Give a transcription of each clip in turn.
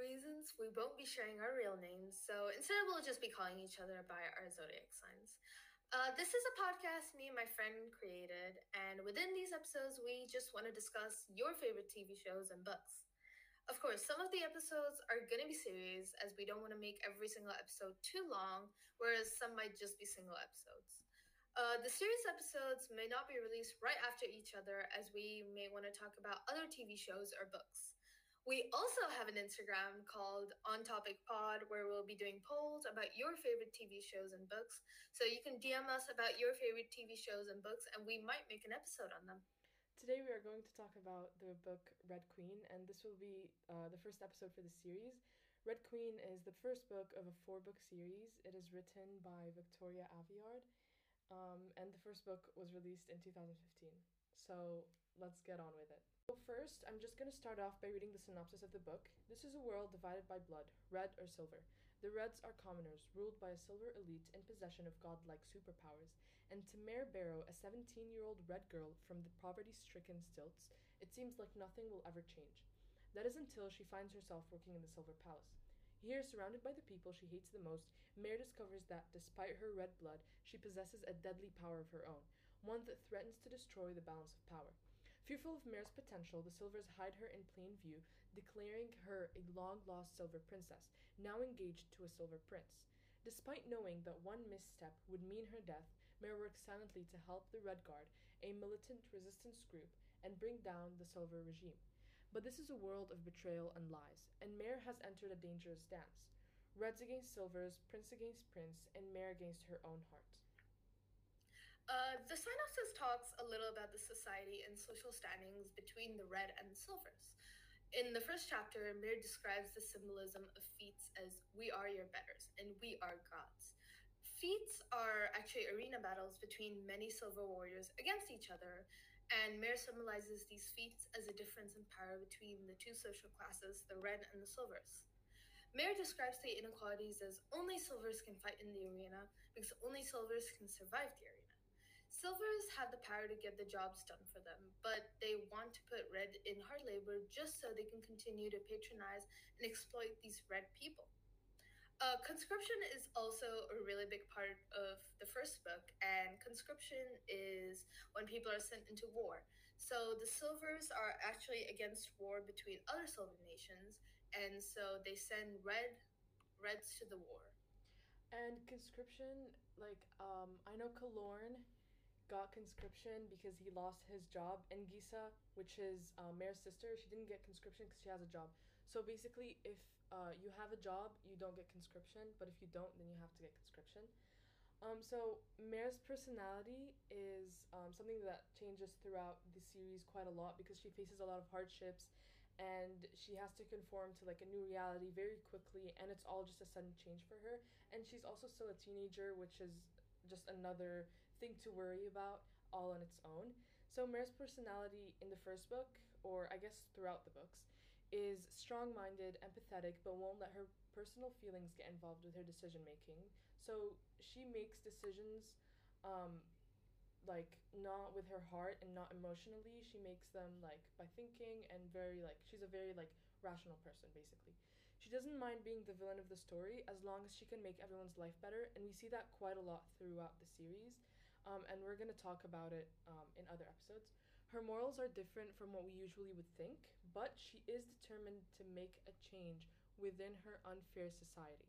reasons, we won't be sharing our real names, so instead we'll just be calling each other by our zodiac signs. Uh, this is a podcast me and my friend created, and within these episodes, we just want to discuss your favorite TV shows and books. Of course, some of the episodes are going to be series, as we don't want to make every single episode too long, whereas some might just be single episodes. Uh, the series episodes may not be released right after each other, as we may want to talk about other TV shows or books. We also have an Instagram called On Topic Pod where we'll be doing polls about your favorite TV shows and books. So you can DM us about your favorite TV shows and books, and we might make an episode on them. Today we are going to talk about the book Red Queen, and this will be uh, the first episode for the series. Red Queen is the first book of a four book series. It is written by Victoria Aveyard, um, and the first book was released in 2015. So let's get on with it. So first, I'm just going to start off by reading the synopsis of the book. This is a world divided by blood, red or silver. The Reds are commoners, ruled by a silver elite in possession of godlike superpowers. And to Mare Barrow, a 17 year old red girl from the poverty stricken stilts, it seems like nothing will ever change. That is until she finds herself working in the Silver Palace. Here, surrounded by the people she hates the most, Mare discovers that, despite her red blood, she possesses a deadly power of her own, one that threatens to destroy the balance of power. Fearful of Mare's potential, the Silvers hide her in plain view, declaring her a long lost Silver Princess, now engaged to a Silver Prince. Despite knowing that one misstep would mean her death, Mare works silently to help the Red Guard, a militant resistance group, and bring down the Silver regime. But this is a world of betrayal and lies, and Mare has entered a dangerous dance. Reds against silvers, prince against prince, and Mare against her own heart. Uh, the synopsis talks a little about the society and social standings between the red and the silvers. In the first chapter, Mare describes the symbolism of feats as we are your betters and we are gods. Feats are actually arena battles between many silver warriors against each other, and Mare symbolizes these feats as a difference in power between the two social classes, the red and the silvers. Mare describes the inequalities as only silvers can fight in the arena because only silvers can survive the arena. Silvers have the power to get the jobs done for them, but they want to put red in hard labor just so they can continue to patronize and exploit these red people. Uh, conscription is also a really big part of the first book, and conscription is when people are sent into war. So the Silvers are actually against war between other Silver nations, and so they send red reds to the war. And conscription, like um, I know Kilorn got conscription because he lost his job, and Gisa, which is uh, Mare's sister, she didn't get conscription because she has a job. So basically, if uh, you have a job, you don't get conscription, but if you don't, then you have to get conscription. Um, so Mare's personality is um, something that changes throughout the series quite a lot because she faces a lot of hardships and she has to conform to like a new reality very quickly and it's all just a sudden change for her and she's also still a teenager which is just another thing to worry about all on its own. So Mare's personality in the first book, or I guess throughout the books, is strong minded, empathetic, but won't let her personal feelings get involved with her decision making. So she makes decisions um, like not with her heart and not emotionally she makes them like by thinking and very like she's a very like rational person basically she doesn't mind being the villain of the story as long as she can make everyone's life better and we see that quite a lot throughout the series um, and we're going to talk about it um, in other episodes her morals are different from what we usually would think but she is determined to make a change within her unfair society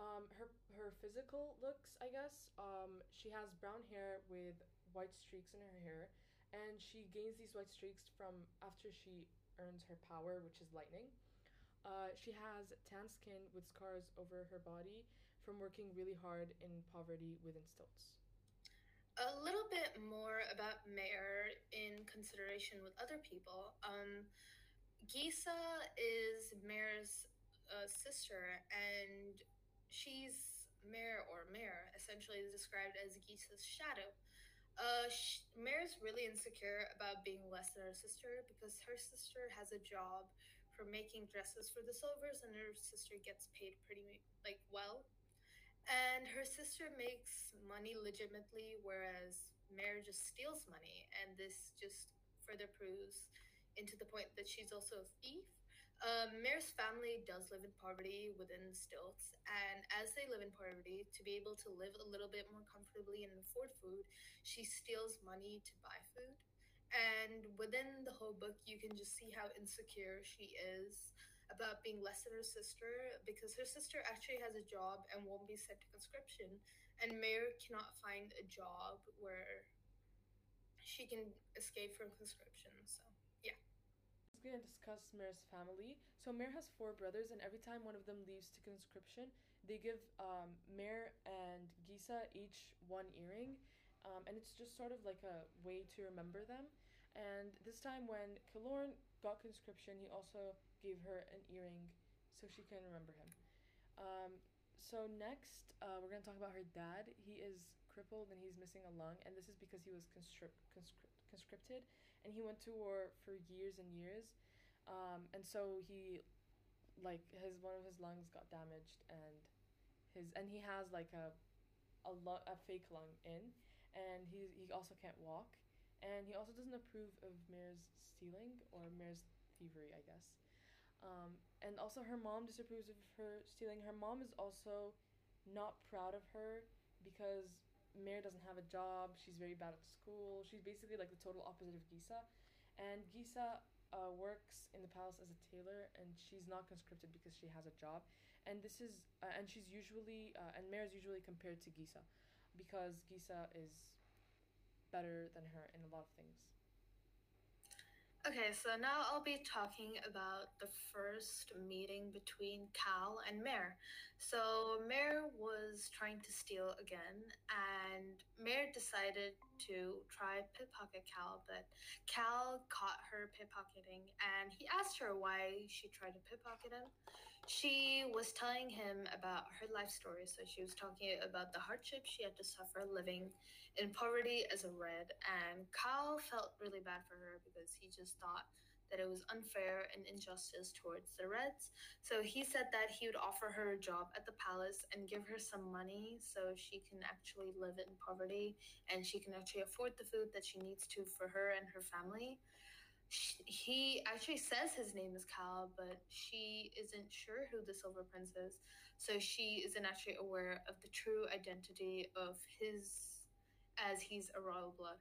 um, her her physical looks, I guess. Um, she has brown hair with white streaks in her hair, and she gains these white streaks from after she earns her power, which is lightning. Uh, she has tan skin with scars over her body from working really hard in poverty within stilts. A little bit more about Mare in consideration with other people. Um, Gisa is Mare's uh, sister, and she's Mare or Mare, essentially described as Gisa's shadow. Uh, sh- Mare's really insecure about being less than her sister because her sister has a job for making dresses for the Silvers, and her sister gets paid pretty like her sister makes money legitimately, whereas Mare just steals money, and this just further proves into the point that she's also a thief. Um, Mare's family does live in poverty within the stilts, and as they live in poverty, to be able to live a little bit more comfortably and afford food, she steals money to buy food. And within the whole book, you can just see how insecure she is about being less than her sister because her sister actually has a job and won't be sent to conscription, and Mare cannot find a job where she can escape from conscription. So yeah. I'm going to discuss Mare's family. So Mare has four brothers, and every time one of them leaves to conscription, they give um, Mare and Gisa each one earring, um, and it's just sort of like a way to remember them. And this time, when Kilorn got conscription, he also gave her an earring so she can remember him. Um, so next, uh, we're gonna talk about her dad. He is crippled and he's missing a lung, and this is because he was conscript, conscript conscripted and he went to war for years and years um, and so he like his one of his lungs got damaged and his and he has like a a, lo- a fake lung in and he he also can't walk and he also doesn't approve of Mare's stealing or Mare's thievery I guess um, and also her mom disapproves of her stealing her mom is also not proud of her because Mare doesn't have a job. She's very bad at school. She's basically like the total opposite of Gisa. And Gisa uh, works in the palace as a tailor, and she's not conscripted because she has a job. And this is, uh, and she's usually, uh, and Mare is usually compared to Gisa, because Gisa is better than her in a lot of things. Okay, so now I'll be talking about the first meeting between Cal and Mare. So Mare was trying to steal again, and Mare decided to try pickpocket Cal, but Cal caught her pickpocketing, and he asked her why she tried to pickpocket him. She was telling him about her life story, so she was talking about the hardship she had to suffer living in poverty as a red, and Cal felt really bad for her because he just thought that it was unfair and injustice towards the Reds. So he said that he would offer her a job at the palace and give her some money so she can actually live in poverty and she can actually afford the food that she needs to for her and her family. he actually says his name is Cal, but she isn't sure who the Silver Prince is. So she isn't actually aware of the true identity of his as he's a royal blood.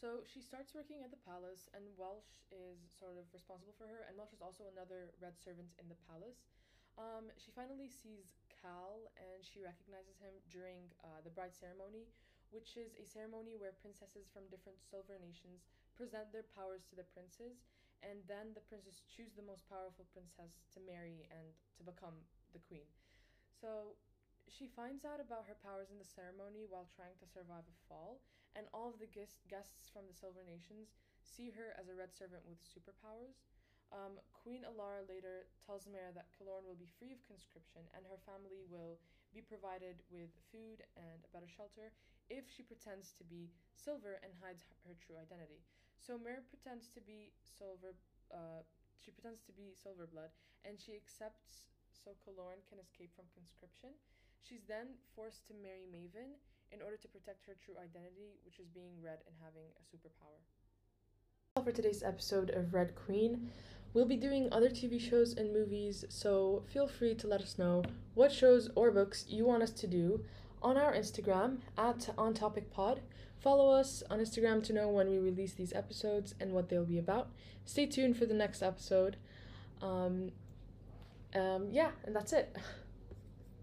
So she starts working at the palace, and Welsh is sort of responsible for her, and Welsh is also another red servant in the palace. Um, she finally sees Cal, and she recognizes him during uh, the bride ceremony, which is a ceremony where princesses from different silver nations present their powers to the princes, and then the princes choose the most powerful princess to marry and to become the queen. So she finds out about her powers in the ceremony while trying to survive a fall, and all of the guests from the Silver Nations see her as a red servant with superpowers. Um, Queen Elara later tells Mare that Kilorn will be free of conscription and her family will be provided with food and a better shelter if she pretends to be Silver and hides her true identity. So Mare pretends to be Silver. Uh, she pretends to be Silver Blood, and she accepts so Kilorn can escape from conscription. She's then forced to marry Maven in order to protect her true identity, which is being red and having a superpower. For today's episode of Red Queen, we'll be doing other TV shows and movies, so feel free to let us know what shows or books you want us to do on our Instagram at OnTopicPod. Follow us on Instagram to know when we release these episodes and what they'll be about. Stay tuned for the next episode. Um, um, yeah, and that's it.